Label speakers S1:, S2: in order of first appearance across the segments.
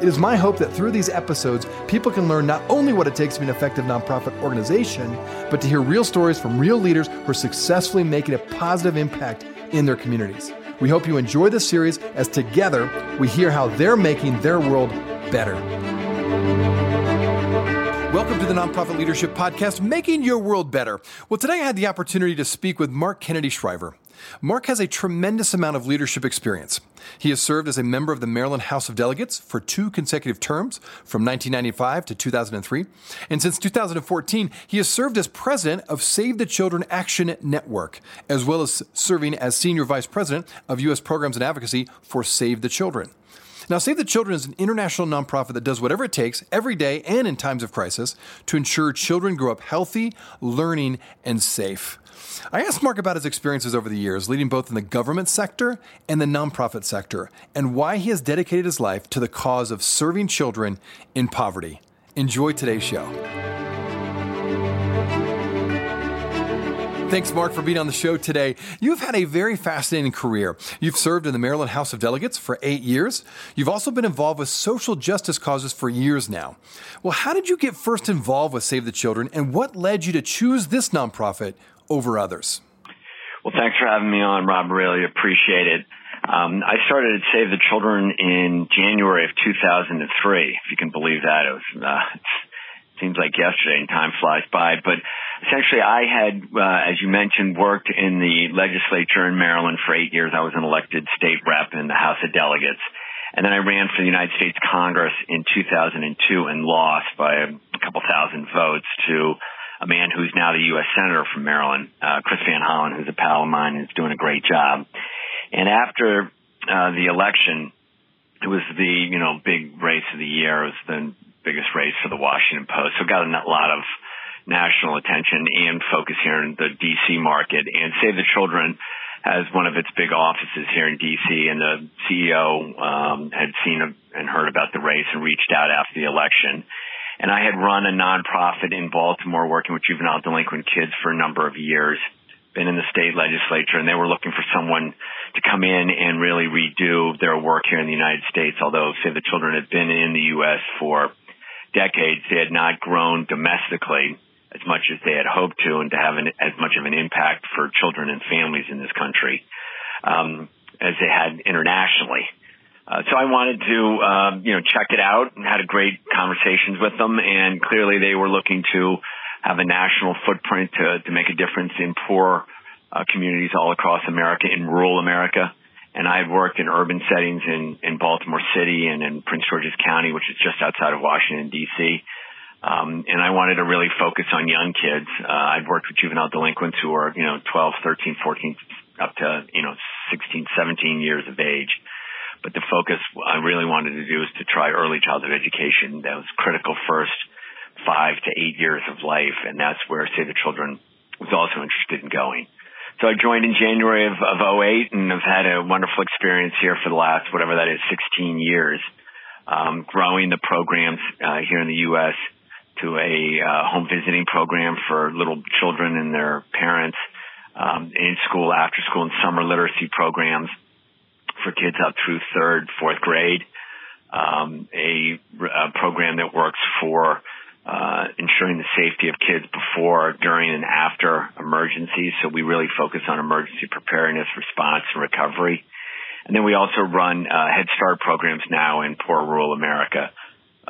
S1: It is my hope that through these episodes, people can learn not only what it takes to be an effective nonprofit organization, but to hear real stories from real leaders who are successfully making a positive impact in their communities. We hope you enjoy this series as together we hear how they're making their world better. Welcome to the Nonprofit Leadership Podcast, Making Your World Better. Well, today I had the opportunity to speak with Mark Kennedy Shriver. Mark has a tremendous amount of leadership experience. He has served as a member of the Maryland House of Delegates for two consecutive terms from 1995 to 2003. And since 2014, he has served as president of Save the Children Action Network, as well as serving as senior vice president of U.S. Programs and Advocacy for Save the Children. Now, Save the Children is an international nonprofit that does whatever it takes every day and in times of crisis to ensure children grow up healthy, learning, and safe. I asked Mark about his experiences over the years, leading both in the government sector and the nonprofit sector, and why he has dedicated his life to the cause of serving children in poverty. Enjoy today's show. Thanks, Mark, for being on the show today. You've had a very fascinating career. You've served in the Maryland House of Delegates for eight years. You've also been involved with social justice causes for years now. Well, how did you get first involved with Save the Children, and what led you to choose this nonprofit over others?
S2: Well, thanks for having me on, Rob. Really appreciate it. Um, I started at Save the Children in January of 2003, if you can believe that. It was, uh, seems like yesterday and time flies by, but essentially I had, uh, as you mentioned, worked in the legislature in Maryland for eight years. I was an elected state rep in the House of Delegates. And then I ran for the United States Congress in 2002 and lost by a couple thousand votes to a man who's now the U.S. Senator from Maryland, uh, Chris Van Hollen, who's a pal of mine and is doing a great job. And after uh, the election, it was the you know big race of the year. It was the biggest race for the Washington Post, so got a lot of national attention and focus here in the D.C. market. And Save the Children has one of its big offices here in D.C. And the CEO um, had seen and heard about the race and reached out after the election and I had run a nonprofit in Baltimore working with juvenile delinquent kids for a number of years, been in the state legislature, and they were looking for someone to come in and really redo their work here in the United States. Although Save the Children had been in the U.S. for decades, they had not grown domestically as much as they had hoped to and to have an, as much of an impact for children and families in this country um, as they had internationally. Uh, so I wanted to, um, you know, check it out and had a great conversations with them. And clearly they were looking to have a national footprint to, to make a difference in poor uh, communities all across America, in rural America. And I had worked in urban settings in, in Baltimore City and in Prince George's County, which is just outside of Washington, D.C. Um, and I wanted to really focus on young kids. Uh, I'd worked with juvenile delinquents who are, you know, 12, 13, 14, up to, you know, 16, 17 years of age. But the focus I really wanted to do is to try early childhood education. That was critical first five to eight years of life. And that's where Save the Children was also interested in going. So I joined in January of, of 08 and have had a wonderful experience here for the last, whatever that is, 16 years, um, growing the programs uh, here in the U.S. to a uh, home visiting program for little children and their parents, um, in school, after school, and summer literacy programs for kids up through third, fourth grade. Um, a, a, program that works for uh, ensuring the safety of kids before, during, and after emergencies. So we really focus on emergency preparedness, response, and recovery. And then we also run uh, Head Start programs now in poor rural America.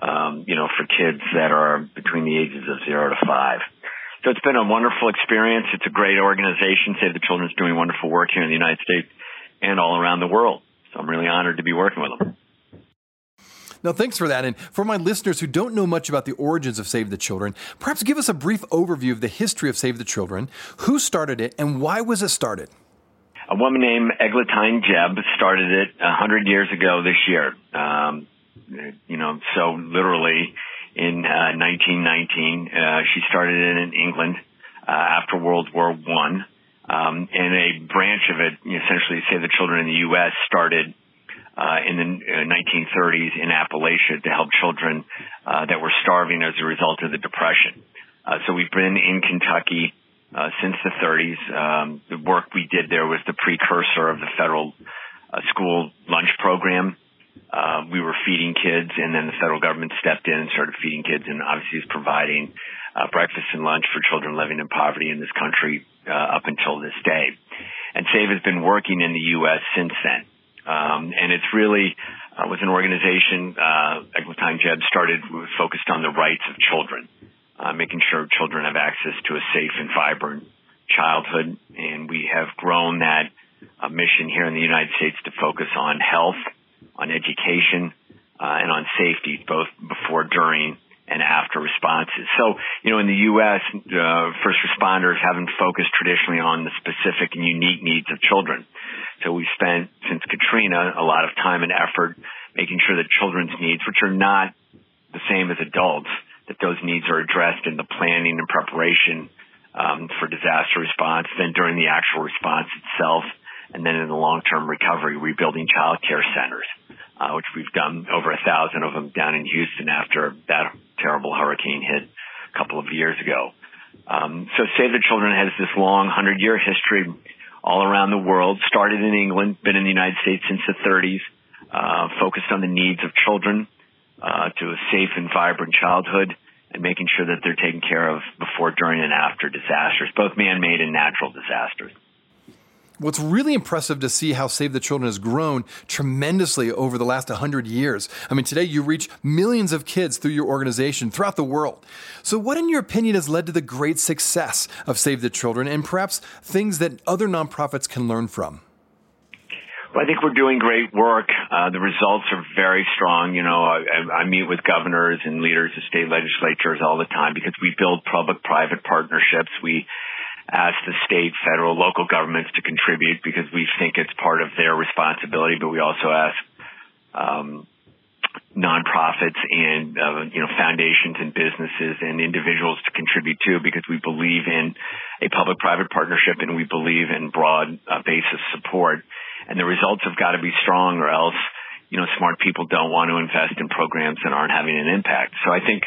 S2: Um, you know, for kids that are between the ages of zero to five. So it's been a wonderful experience. It's a great organization. Save the Children's doing wonderful work here in the United States and all around the world. So I'm really honored to be working with them.
S1: Now, thanks for that. And for my listeners who don't know much about the origins of Save the Children, perhaps give us a brief overview of the history of Save the Children, who started it, and why was it started?
S2: A woman named Eglantine Jebb started it 100 years ago this year. Um, you know, so literally in uh, 1919, uh, she started it in England uh, after World War One. Um, and a branch of it, essentially Save the Children in the U.S., started uh, in the 1930s uh, in Appalachia to help children uh, that were starving as a result of the Depression. Uh, so we've been in Kentucky uh, since the 30s. Um, the work we did there was the precursor of the federal uh, school lunch program. Uh, we were feeding kids, and then the federal government stepped in and started feeding kids, and obviously is providing uh, breakfast and lunch for children living in poverty in this country uh, up until this day. And SAVE has been working in the U.S. since then. Um, and it's really uh, was an organization uh, Eglantine Jebb started focused on the rights of children, uh, making sure children have access to a safe and vibrant childhood. And we have grown that uh, mission here in the United States to focus on health, on education, uh, and on safety, both before, during, and after responses. So, you know, in the U.S., uh, first responders haven't focused traditionally on the specific and unique needs of children. So we spent since Katrina a lot of time and effort making sure that children's needs, which are not the same as adults, that those needs are addressed in the planning and preparation um, for disaster response, then during the actual response itself, and then in the long-term recovery, rebuilding child care centers, uh, which we've done over a thousand of them down in Houston after that terrible hurricane hit a couple of years ago. Um, so Save the Children has this long hundred-year history all around the world. Started in England, been in the United States since the 30s, uh, focused on the needs of children uh, to a safe and vibrant childhood, and making sure that they're taken care of before, during, and after disasters, both man-made and natural disasters.
S1: What's really impressive to see how Save the Children has grown tremendously over the last 100 years. I mean, today you reach millions of kids through your organization throughout the world. So, what, in your opinion, has led to the great success of Save the Children and perhaps things that other nonprofits can learn from?
S2: Well, I think we're doing great work. Uh, the results are very strong. You know, I, I meet with governors and leaders of state legislatures all the time because we build public-private partnerships. We ask the state, federal, local governments to contribute because we think it's part of their responsibility, but we also ask um, nonprofits and uh, you know foundations and businesses and individuals to contribute too because we believe in a public-private partnership and we believe in broad uh, support. And the results have got to be strong or else you know smart people don't want to invest in programs that aren't having an impact. So i think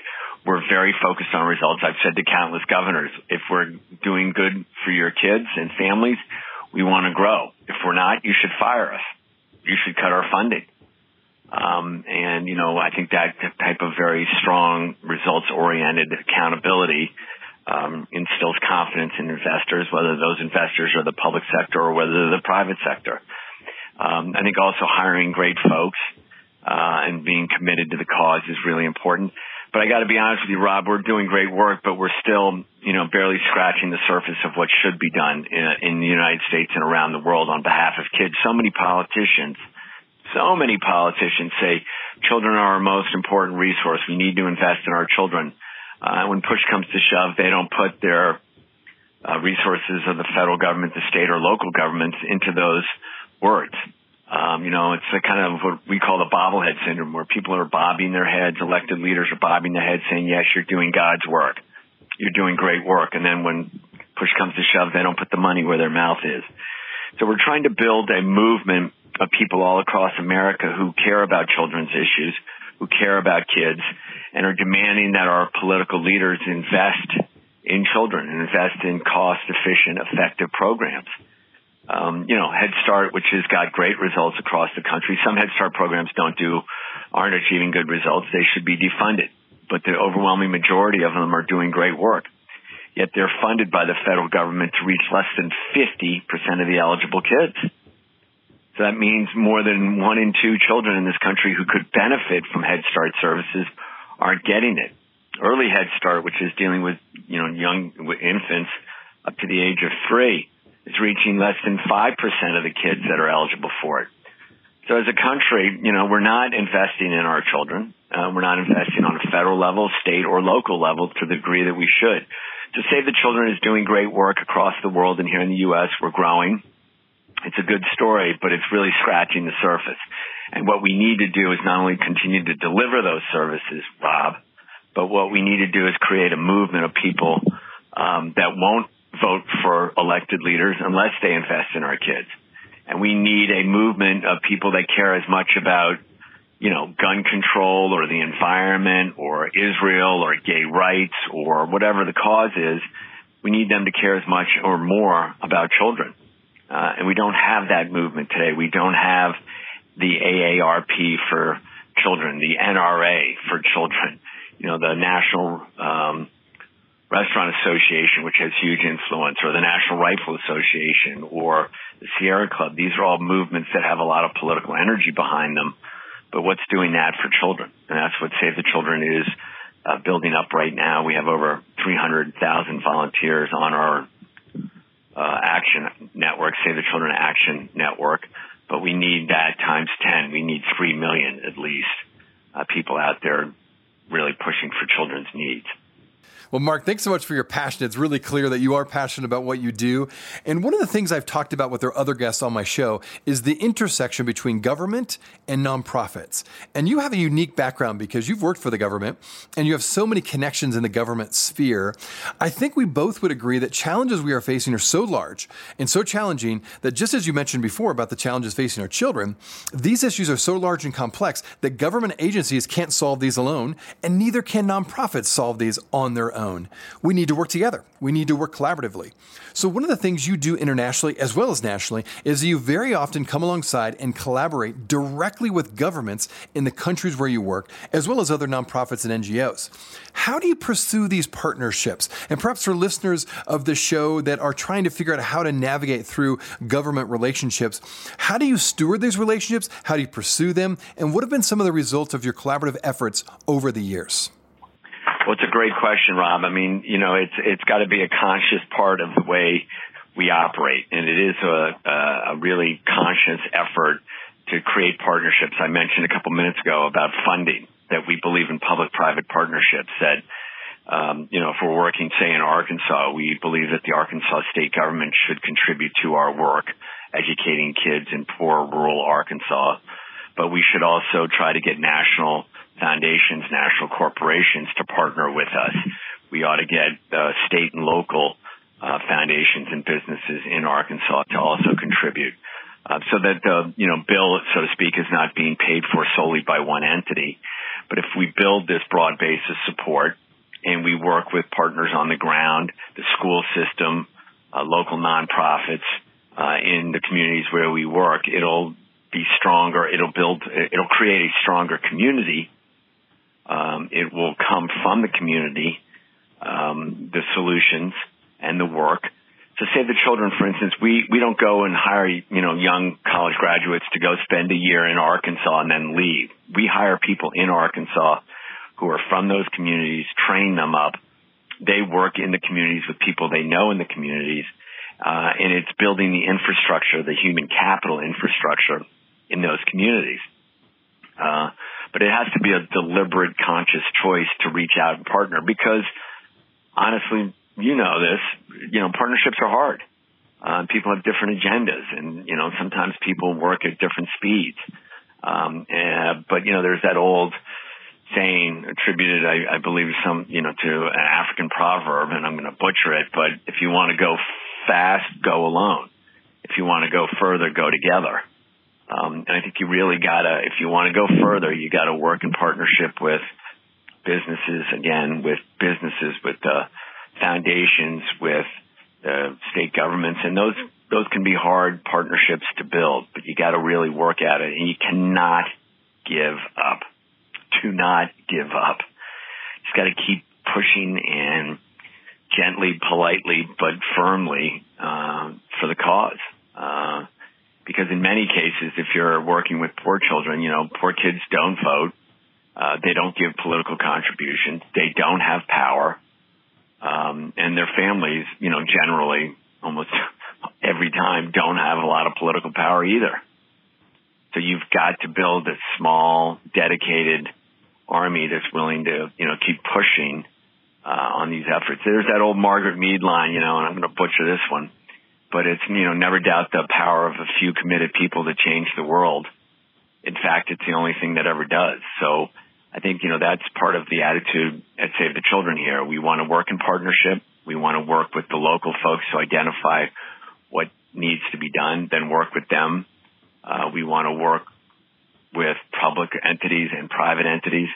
S2: we're very focused on results. I've said to countless governors, if we're doing good for your kids and families, we want to grow. If we're not, you should fire us. You should cut our funding. Um, and you know, I think that type of very strong results-oriented accountability um, instills confidence in investors, whether those investors are the public sector or whether they're the private sector. Um, I think also hiring great folks uh, and being committed to the cause is really important. But I got to be honest with you, Rob, we're doing great work, but we're still, you know, barely scratching the surface of what should be done in, in the United States and around the world on behalf of kids. So many politicians, so many politicians say children are our most important resource. We need to invest in our children. Uh, when push comes to shove, they don't put their uh, resources of the federal government, the state or local governments into those words. Um, you know, it's a kind of what we call the bobblehead syndrome, where people are bobbing their heads, elected leaders are bobbing their heads, saying, "Yes, you're doing God's work, you're doing great work," and then when push comes to shove, they don't put the money where their mouth is. So we're trying to build a movement of people all across America who care about children's issues, who care about kids, and are demanding that our political leaders invest in children and invest in cost efficient, effective programs um, you know, Head Start, which has got great results across the country. Some Head Start programs don't do, aren't achieving good results. They should be defunded. But the overwhelming majority of them are doing great work. Yet they're funded by the federal government to reach less than 50% of the eligible kids. So that means more than one in two children in this country who could benefit from Head Start services aren't getting it. Early Head Start, which is dealing with, you know, young infants up to the age of three, is reaching less than 5% of the kids that are eligible for it. So as a country, you know, we're not investing in our children. Uh, we're not investing on a federal level, state or local level to the degree that we should. To Save the Children is doing great work across the world and here in the U.S. we're growing. It's a good story, but it's really scratching the surface. And what we need to do is not only continue to deliver those services, Rob, but what we need to do is create a movement of people um, that won't vote for elected leaders unless they invest in our kids. And we need a movement of people that care as much about, you know, gun control or the environment or Israel or gay rights or whatever the cause is. We need them to care as much or more about children. Uh, and we don't have that movement today. We don't have the AARP for children, the NRA for children, you know, the National um, Restaurant Association, which has huge influence, or the National Rifle Association, or the Sierra Club. These are all movements that have a lot of political energy behind them. But what's doing that for children? And that's what Save the Children is uh, building up right now. We have over 300,000 volunteers on our uh, action network, Save the Children Action Network. But we need that times 10. We need 3 million at least uh, people out there really pushing for children's needs.
S1: Well, Mark, thanks so much for your passion. It's really clear that you are passionate about what you do. And one of the things I've talked about with our other guests on my show is the intersection between government and nonprofits. And you have a unique background because you've worked for the government and you have so many connections in the government sphere. I think we both would agree that challenges we are facing are so large and so challenging that just as you mentioned before about the challenges facing our children, these issues are so large and complex that government agencies can't solve these alone, and neither can nonprofits solve these on their own own. We need to work together. We need to work collaboratively. So, one of the things you do internationally as well as nationally is you very often come alongside and collaborate directly with governments in the countries where you work, as well as other nonprofits and NGOs. How do you pursue these partnerships? And perhaps for listeners of the show that are trying to figure out how to navigate through government relationships, how do you steward these relationships? How do you pursue them? And what have been some of the results of your collaborative efforts over the years?
S2: Well, it's a great question, Rob. I mean, you know, it's it's got to be a conscious part of the way we operate, and it is a, a really conscious effort to create partnerships. I mentioned a couple minutes ago about funding that we believe in public-private partnerships. That um, you know, if we're working, say, in Arkansas, we believe that the Arkansas state government should contribute to our work educating kids in poor rural Arkansas. But we should also try to get national foundations, national corporations to partner with us. We ought to get uh, state and local uh, foundations and businesses in Arkansas to also contribute. Uh, so that the you know bill, so to speak, is not being paid for solely by one entity. But if we build this broad base of support and we work with partners on the ground, the school system, uh, local nonprofits uh, in the communities where we work, it'll be stronger. It'll build. It'll create a stronger community um, it will come from the community, um, the solutions and the work. So Save the Children, for instance, we, we don't go and hire, you know, young college graduates to go spend a year in Arkansas and then leave. We hire people in Arkansas who are from those communities, train them up. They work in the communities with people they know in the communities. Uh, and it's building the infrastructure, the human capital infrastructure in those communities. Uh, but it has to be a deliberate, conscious choice to reach out and partner because honestly, you know this, you know, partnerships are hard. Uh, people have different agendas and, you know, sometimes people work at different speeds. Um, and, but, you know, there's that old saying attributed, I, I believe, some, you know, to an African proverb, and I'm going to butcher it, but if you want to go fast, go alone. If you want to go further, go together. Um, and I think you really gotta, if you want to go further, you gotta work in partnership with businesses, again, with businesses, with uh, foundations, with uh, state governments, and those those can be hard partnerships to build, but you got to really work at it, and you cannot give up. Do not give up. You just got to keep pushing and gently, politely, but firmly uh, for the cause. Uh, because in many cases, if you're working with poor children, you know, poor kids don't vote. Uh, they don't give political contributions. They don't have power. Um, and their families, you know, generally almost every time don't have a lot of political power either. So you've got to build a small, dedicated army that's willing to, you know, keep pushing uh, on these efforts. There's that old Margaret Mead line, you know, and I'm going to butcher this one but it's, you know, never doubt the power of a few committed people to change the world. In fact, it's the only thing that ever does. So I think, you know, that's part of the attitude at Save the Children here. We want to work in partnership. We want to work with the local folks to identify what needs to be done, then work with them. Uh, we want to work with public entities and private entities.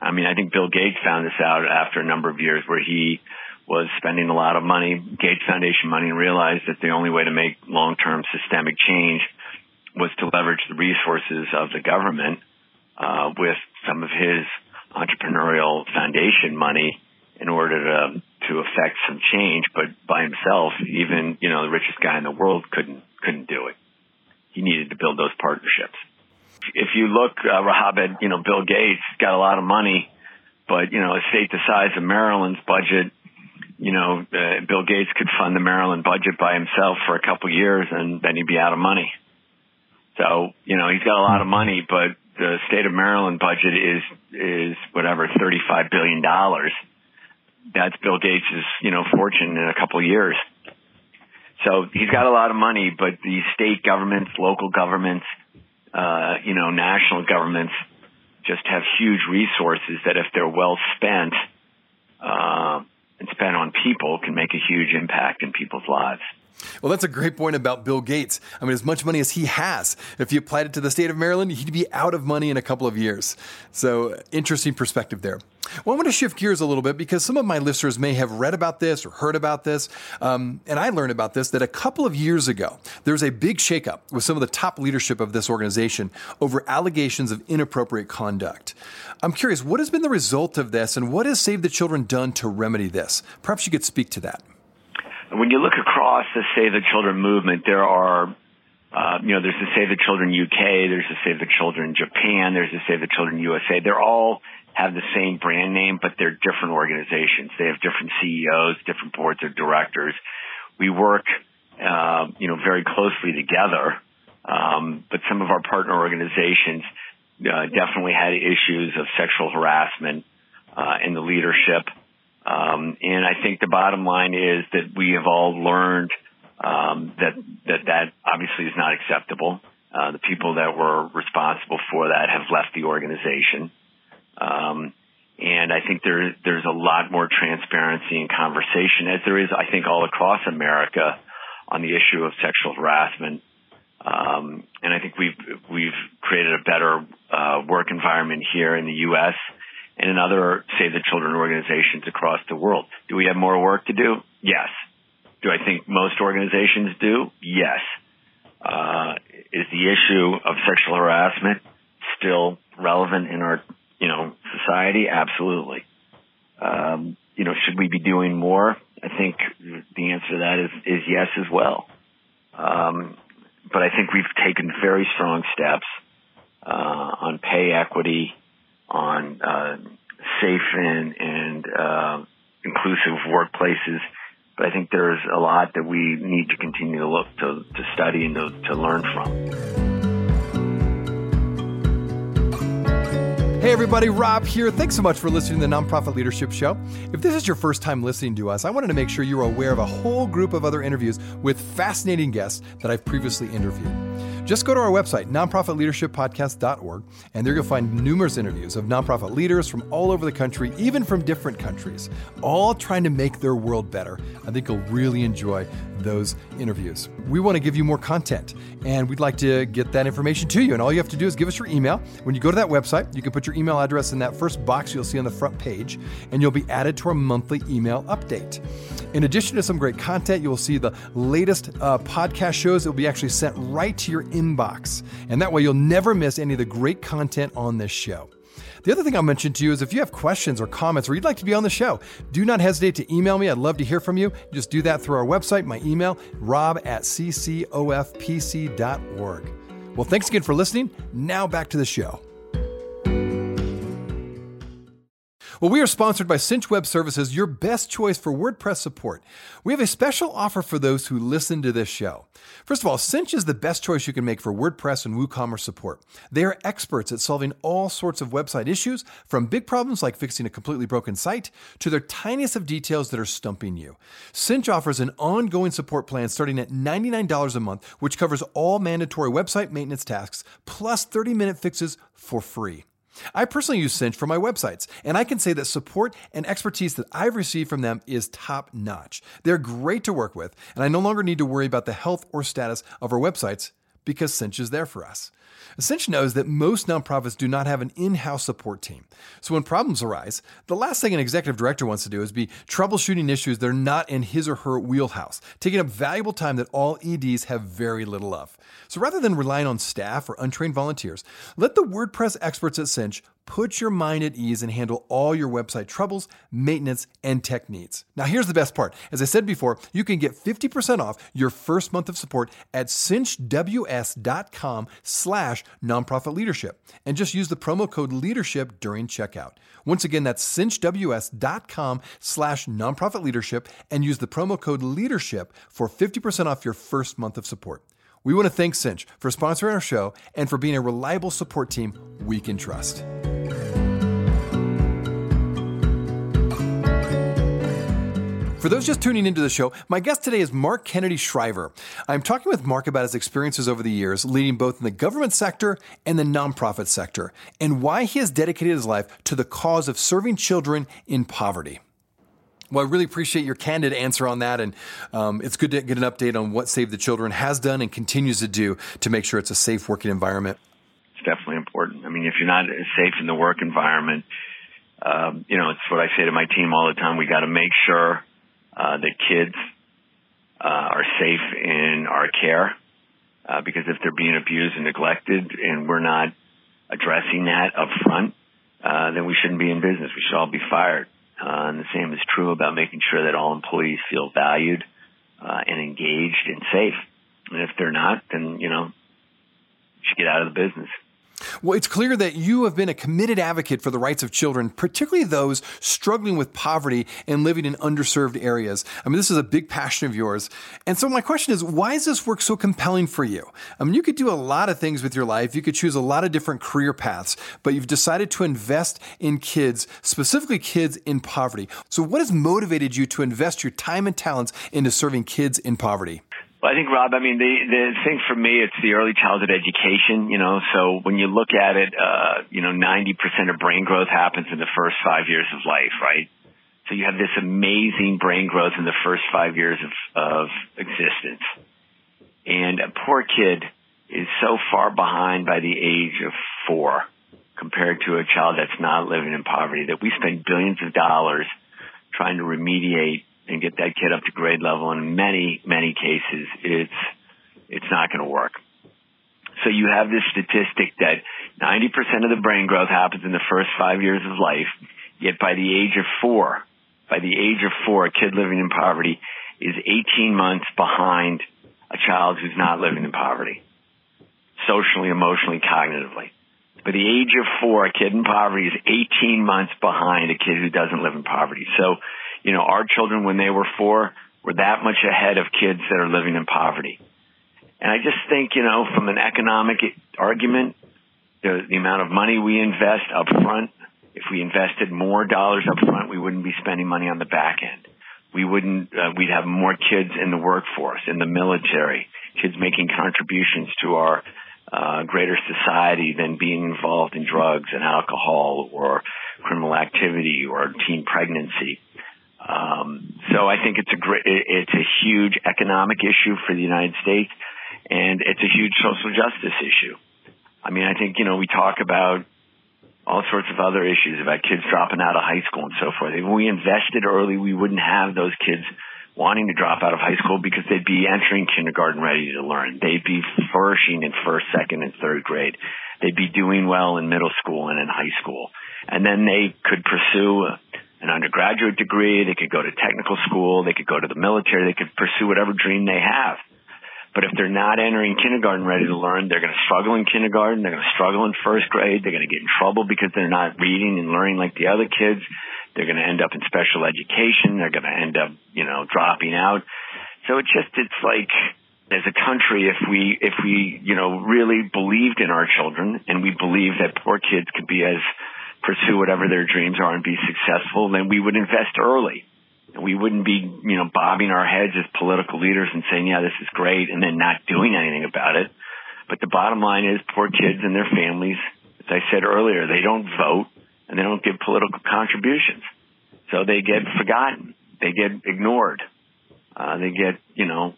S2: I mean, I think Bill Gates found this out after a number of years where he was spending a lot of money, Gates Foundation money, and realized that the only way to make long-term systemic change was to leverage the resources of the government uh, with some of his entrepreneurial foundation money in order to to affect some change. But by himself, even you know the richest guy in the world couldn't couldn't do it. He needed to build those partnerships. If you look, uh, at you know Bill Gates got a lot of money, but you know a state the size of Maryland's budget you know, uh, Bill Gates could fund the Maryland budget by himself for a couple years and then he'd be out of money. So, you know, he's got a lot of money, but the state of Maryland budget is, is whatever, $35 billion. That's Bill Gates' you know, fortune in a couple years. So he's got a lot of money, but the state governments, local governments, uh, you know, national governments just have huge resources that if they're well spent, uh, and spent on people can make a huge impact in people's lives.
S1: Well, that's a great point about Bill Gates. I mean, as much money as he has, if he applied it to the state of Maryland, he'd be out of money in a couple of years. So, interesting perspective there. Well, I want to shift gears a little bit because some of my listeners may have read about this or heard about this. Um, and I learned about this that a couple of years ago, there was a big shakeup with some of the top leadership of this organization over allegations of inappropriate conduct. I'm curious, what has been the result of this and what has Save the Children done to remedy this? Perhaps you could speak to that.
S2: When you look across the Save the Children movement, there are uh, you know, there's the Save the Children UK, there's the Save the Children Japan, there's the Save the Children USA. They're all have the same brand name, but they're different organizations. They have different CEOs, different boards of directors. We work, uh, you know, very closely together. Um, but some of our partner organizations uh, definitely had issues of sexual harassment uh, in the leadership. Um, and I think the bottom line is that we have all learned um, that that that obviously is not acceptable. Uh, the people that were responsible for that have left the organization. Um, and I think there, there's a lot more transparency and conversation as there is, I think, all across America on the issue of sexual harassment. Um, and I think we've, we've created a better, uh, work environment here in the U.S. and in other Save the Children organizations across the world. Do we have more work to do? Yes. Do I think most organizations do? Yes. Uh, is the issue of sexual harassment still relevant in our you know, society? Absolutely. Um, you know, should we be doing more? I think the answer to that is, is yes as well. Um, but I think we've taken very strong steps uh, on pay equity, on uh, safe and, and uh, inclusive workplaces. But I think there's a lot that we need to continue to look to, to study and to, to learn from.
S1: Hey, everybody, Rob here. Thanks so much for listening to the Nonprofit Leadership Show. If this is your first time listening to us, I wanted to make sure you're aware of a whole group of other interviews with fascinating guests that I've previously interviewed. Just go to our website, nonprofitleadershippodcast.org, and there you'll find numerous interviews of nonprofit leaders from all over the country, even from different countries, all trying to make their world better. I think you'll really enjoy those interviews. We want to give you more content, and we'd like to get that information to you. And all you have to do is give us your email. When you go to that website, you can put your email address in that first box you'll see on the front page, and you'll be added to our monthly email update. In addition to some great content, you will see the latest uh, podcast shows that will be actually sent right to your inbox. And that way you'll never miss any of the great content on this show. The other thing I'll mention to you is if you have questions or comments or you'd like to be on the show, do not hesitate to email me. I'd love to hear from you. Just do that through our website, my email, rob at ccofpc.org. Well, thanks again for listening. Now back to the show. Well, we are sponsored by Cinch Web Services, your best choice for WordPress support. We have a special offer for those who listen to this show. First of all, Cinch is the best choice you can make for WordPress and WooCommerce support. They are experts at solving all sorts of website issues, from big problems like fixing a completely broken site to their tiniest of details that are stumping you. Cinch offers an ongoing support plan starting at $99 a month, which covers all mandatory website maintenance tasks plus 30 minute fixes for free. I personally use Cinch for my websites, and I can say that support and expertise that I've received from them is top notch. They're great to work with, and I no longer need to worry about the health or status of our websites because Cinch is there for us. Cinch knows that most nonprofits do not have an in house support team. So when problems arise, the last thing an executive director wants to do is be troubleshooting issues that are not in his or her wheelhouse, taking up valuable time that all EDs have very little of. So rather than relying on staff or untrained volunteers, let the WordPress experts at Cinch put your mind at ease and handle all your website troubles, maintenance, and tech needs. Now, here's the best part. As I said before, you can get 50% off your first month of support at cinchws.com slash nonprofit leadership and just use the promo code leadership during checkout. Once again, that's cinchws.com slash nonprofit leadership and use the promo code leadership for 50% off your first month of support. We want to thank Cinch for sponsoring our show and for being a reliable support team we can trust. For those just tuning into the show, my guest today is Mark Kennedy Shriver. I'm talking with Mark about his experiences over the years, leading both in the government sector and the nonprofit sector, and why he has dedicated his life to the cause of serving children in poverty. Well, I really appreciate your candid answer on that, and um, it's good to get an update on what Save the Children has done and continues to do to make sure it's a safe working environment.
S2: It's definitely important. I mean, if you're not safe in the work environment, um, you know, it's what I say to my team all the time. We got to make sure uh, that kids uh, are safe in our care uh, because if they're being abused and neglected and we're not addressing that up front, uh, then we shouldn't be in business. We should all be fired. Uh, and the same is true about making sure that all employees feel valued uh, and engaged and safe. And if they're not, then, you know, you should get out of the business.
S1: Well, it's clear that you have been a committed advocate for the rights of children, particularly those struggling with poverty and living in underserved areas. I mean, this is a big passion of yours. And so, my question is why is this work so compelling for you? I mean, you could do a lot of things with your life, you could choose a lot of different career paths, but you've decided to invest in kids, specifically kids in poverty. So, what has motivated you to invest your time and talents into serving kids in poverty?
S2: Well, I think Rob. I mean, the the thing for me, it's the early childhood education. You know, so when you look at it, uh, you know, ninety percent of brain growth happens in the first five years of life, right? So you have this amazing brain growth in the first five years of of existence, and a poor kid is so far behind by the age of four compared to a child that's not living in poverty that we spend billions of dollars trying to remediate and get that kid up to grade level. In many, many cases, it's, it's not going to work. So you have this statistic that 90% of the brain growth happens in the first five years of life. Yet by the age of four, by the age of four, a kid living in poverty is 18 months behind a child who's not living in poverty, socially, emotionally, cognitively. By the age of four, a kid in poverty is 18 months behind a kid who doesn't live in poverty. So you know, our children when they were four were that much ahead of kids that are living in poverty. And I just think, you know, from an economic argument, the, the amount of money we invest up front, if we invested more dollars up front, we wouldn't be spending money on the back end. We wouldn't, uh, we'd have more kids in the workforce, in the military, kids making contributions to our uh, greater society than being involved in drugs and alcohol or criminal activity or teen pregnancy. Um, so I think it's a great, it's a huge economic issue for the United States, and it's a huge social justice issue. I mean, I think you know we talk about all sorts of other issues about kids dropping out of high school and so forth. If we invested early, we wouldn't have those kids wanting to drop out of high school because they'd be entering kindergarten ready to learn. They'd be flourishing in first, second, and third grade. They'd be doing well in middle school and in high school. And then they could pursue an undergraduate degree. They could go to technical school. They could go to the military. They could pursue whatever dream they have. But if they're not entering kindergarten ready to learn, they're going to struggle in kindergarten. They're going to struggle in first grade. They're going to get in trouble because they're not reading and learning like the other kids. They're going to end up in special education. They're going to end up, you know, dropping out. So it's just, it's like, as a country, if we, if we, you know, really believed in our children and we believe that poor kids could be as pursue whatever their dreams are and be successful, then we would invest early. We wouldn't be, you know, bobbing our heads as political leaders and saying, yeah, this is great, and then not doing anything about it. But the bottom line is poor kids and their families, as I said earlier, they don't vote and they don't give political contributions. So they get forgotten. They get ignored. Uh, they get, you know,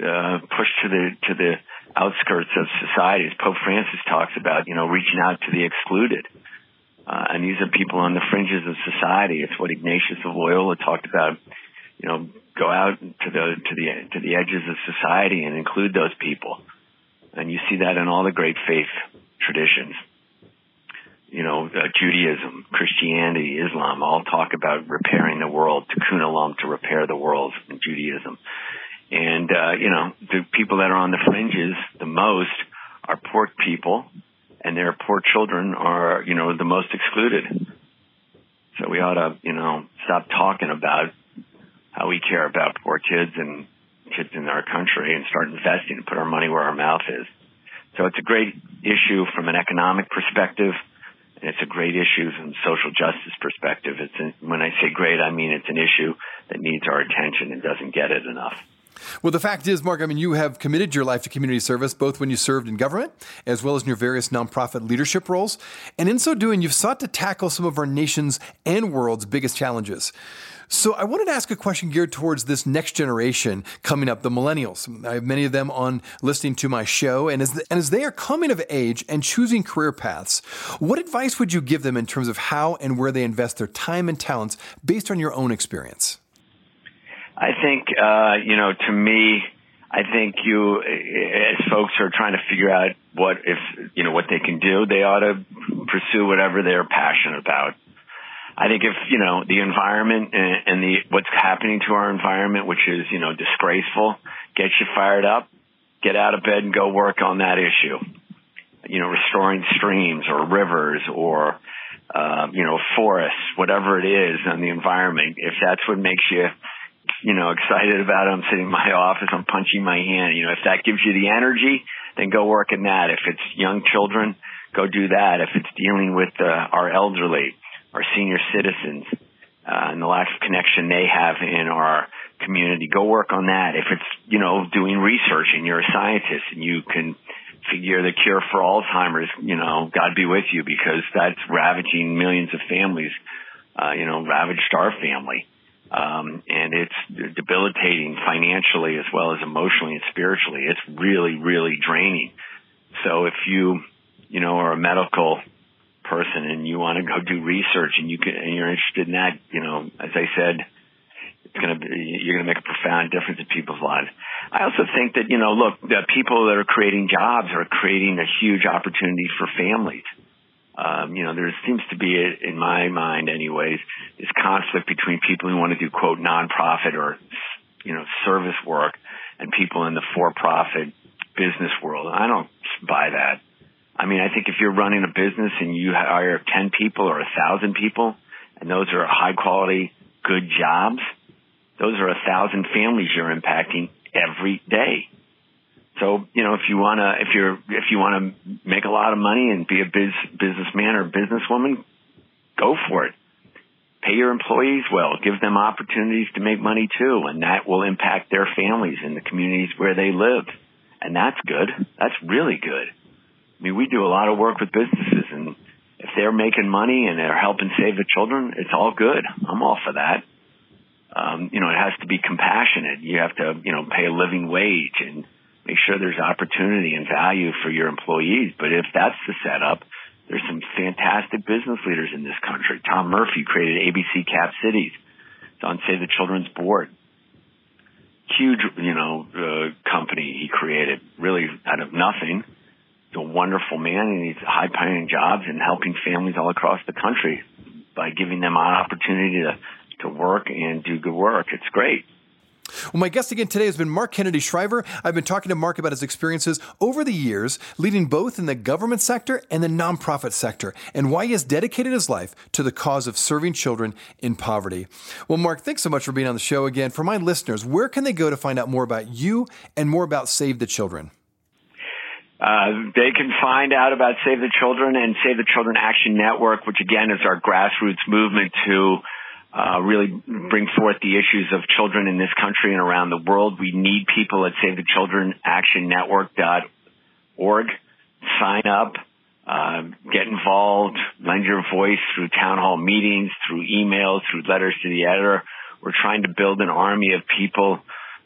S2: uh, pushed to the, to the outskirts of society. As Pope Francis talks about, you know, reaching out to the excluded. Uh, and these are people on the fringes of society. It's what Ignatius of Loyola talked about. You know, go out to the to the to the edges of society and include those people. And you see that in all the great faith traditions. You know, uh, Judaism, Christianity, Islam all talk about repairing the world. Tikkun olam to repair the world in Judaism. And uh, you know, the people that are on the fringes the most are poor people and their poor children are, you know, the most excluded. So we ought to, you know, stop talking about how we care about poor kids and kids in our country and start investing and put our money where our mouth is. So it's a great issue from an economic perspective. And it's a great issue from a social justice perspective. It's an, when I say great, I mean it's an issue that needs our attention and doesn't get it enough.
S1: Well, the fact is, Mark, I mean, you have committed your life to community service, both when you served in government as well as in your various nonprofit leadership roles. And in so doing, you've sought to tackle some of our nation's and world's biggest challenges. So I wanted to ask a question geared towards this next generation coming up, the millennials. I have many of them on listening to my show, and as, the, and as they are coming of age and choosing career paths, what advice would you give them in terms of how and where they invest their time and talents based on your own experience?
S2: I think, uh, you know, to me, I think you, as folks are trying to figure out what if, you know, what they can do, they ought to pursue whatever they're passionate about. I think if, you know, the environment and, and the, what's happening to our environment, which is, you know, disgraceful, gets you fired up, get out of bed and go work on that issue. You know, restoring streams or rivers or, uh, you know, forests, whatever it is on the environment. If that's what makes you, you know, excited about it. I'm sitting in my office. I'm punching my hand. You know, if that gives you the energy, then go work in that. If it's young children, go do that. If it's dealing with uh, our elderly, our senior citizens, uh, and the lack of connection they have in our community, go work on that. If it's, you know, doing research and you're a scientist and you can figure the cure for Alzheimer's, you know, God be with you because that's ravaging millions of families, uh, you know, ravaged our family um, and it's debilitating financially as well as emotionally and spiritually. It's really, really draining. So if you, you know, are a medical person and you want to go do research and you can, and you're interested in that, you know, as I said, it's going to be, you're going to make a profound difference in people's lives. I also think that, you know, look, the people that are creating jobs are creating a huge opportunity for families um, you know, there seems to be, in my mind anyways, this conflict between people who want to do quote nonprofit or, you know, service work and people in the for-profit business world. I don't buy that. I mean, I think if you're running a business and you hire 10 people or a thousand people and those are high quality, good jobs, those are a thousand families you're impacting every day. So, you know, if you want to, if you're, if you want to make a lot of money and be a biz, businessman or businesswoman, go for it. Pay your employees well. Give them opportunities to make money too. And that will impact their families and the communities where they live. And that's good. That's really good. I mean, we do a lot of work with businesses and if they're making money and they're helping save the children, it's all good. I'm all for that. Um, you know, it has to be compassionate. You have to, you know, pay a living wage and, make sure there's opportunity and value for your employees. But if that's the setup, there's some fantastic business leaders in this country. Tom Murphy created ABC Cap Cities. It's on Save the Children's board. Huge, you know, uh, company he created really out of nothing. He's a wonderful man and he's high paying jobs and helping families all across the country by giving them an opportunity to, to work and do good work. It's great.
S1: Well, my guest again today has been Mark Kennedy Shriver. I've been talking to Mark about his experiences over the years, leading both in the government sector and the nonprofit sector, and why he has dedicated his life to the cause of serving children in poverty. Well, Mark, thanks so much for being on the show again. For my listeners, where can they go to find out more about you and more about Save the Children?
S2: Uh, they can find out about Save the Children and Save the Children Action Network, which again is our grassroots movement to uh, really bring forth the issues of children in this country and around the world. We need people at Save the Children Action SaveTheChildrenActionNetwork.org. Sign up. uh, get involved, lend your voice through town hall meetings, through emails, through letters to the editor. We're trying to build an army of people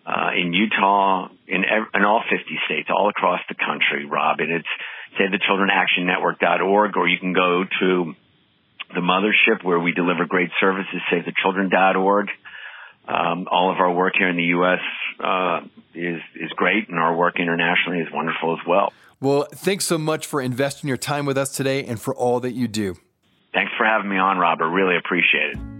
S2: uh, in Utah, in, in all 50 states, all across the country, Rob. And it's SaveTheChildrenActionNetwork.org, or you can go to the mothership where we deliver great services, SaveTheChildren.org. Um, all of our work here in the U.S. Uh, is is great, and our work internationally is wonderful as well.
S1: Well, thanks so much for investing your time with us today and for all that you do.
S2: Thanks for having me on, Robert. Really appreciate it.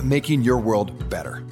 S1: making your world better.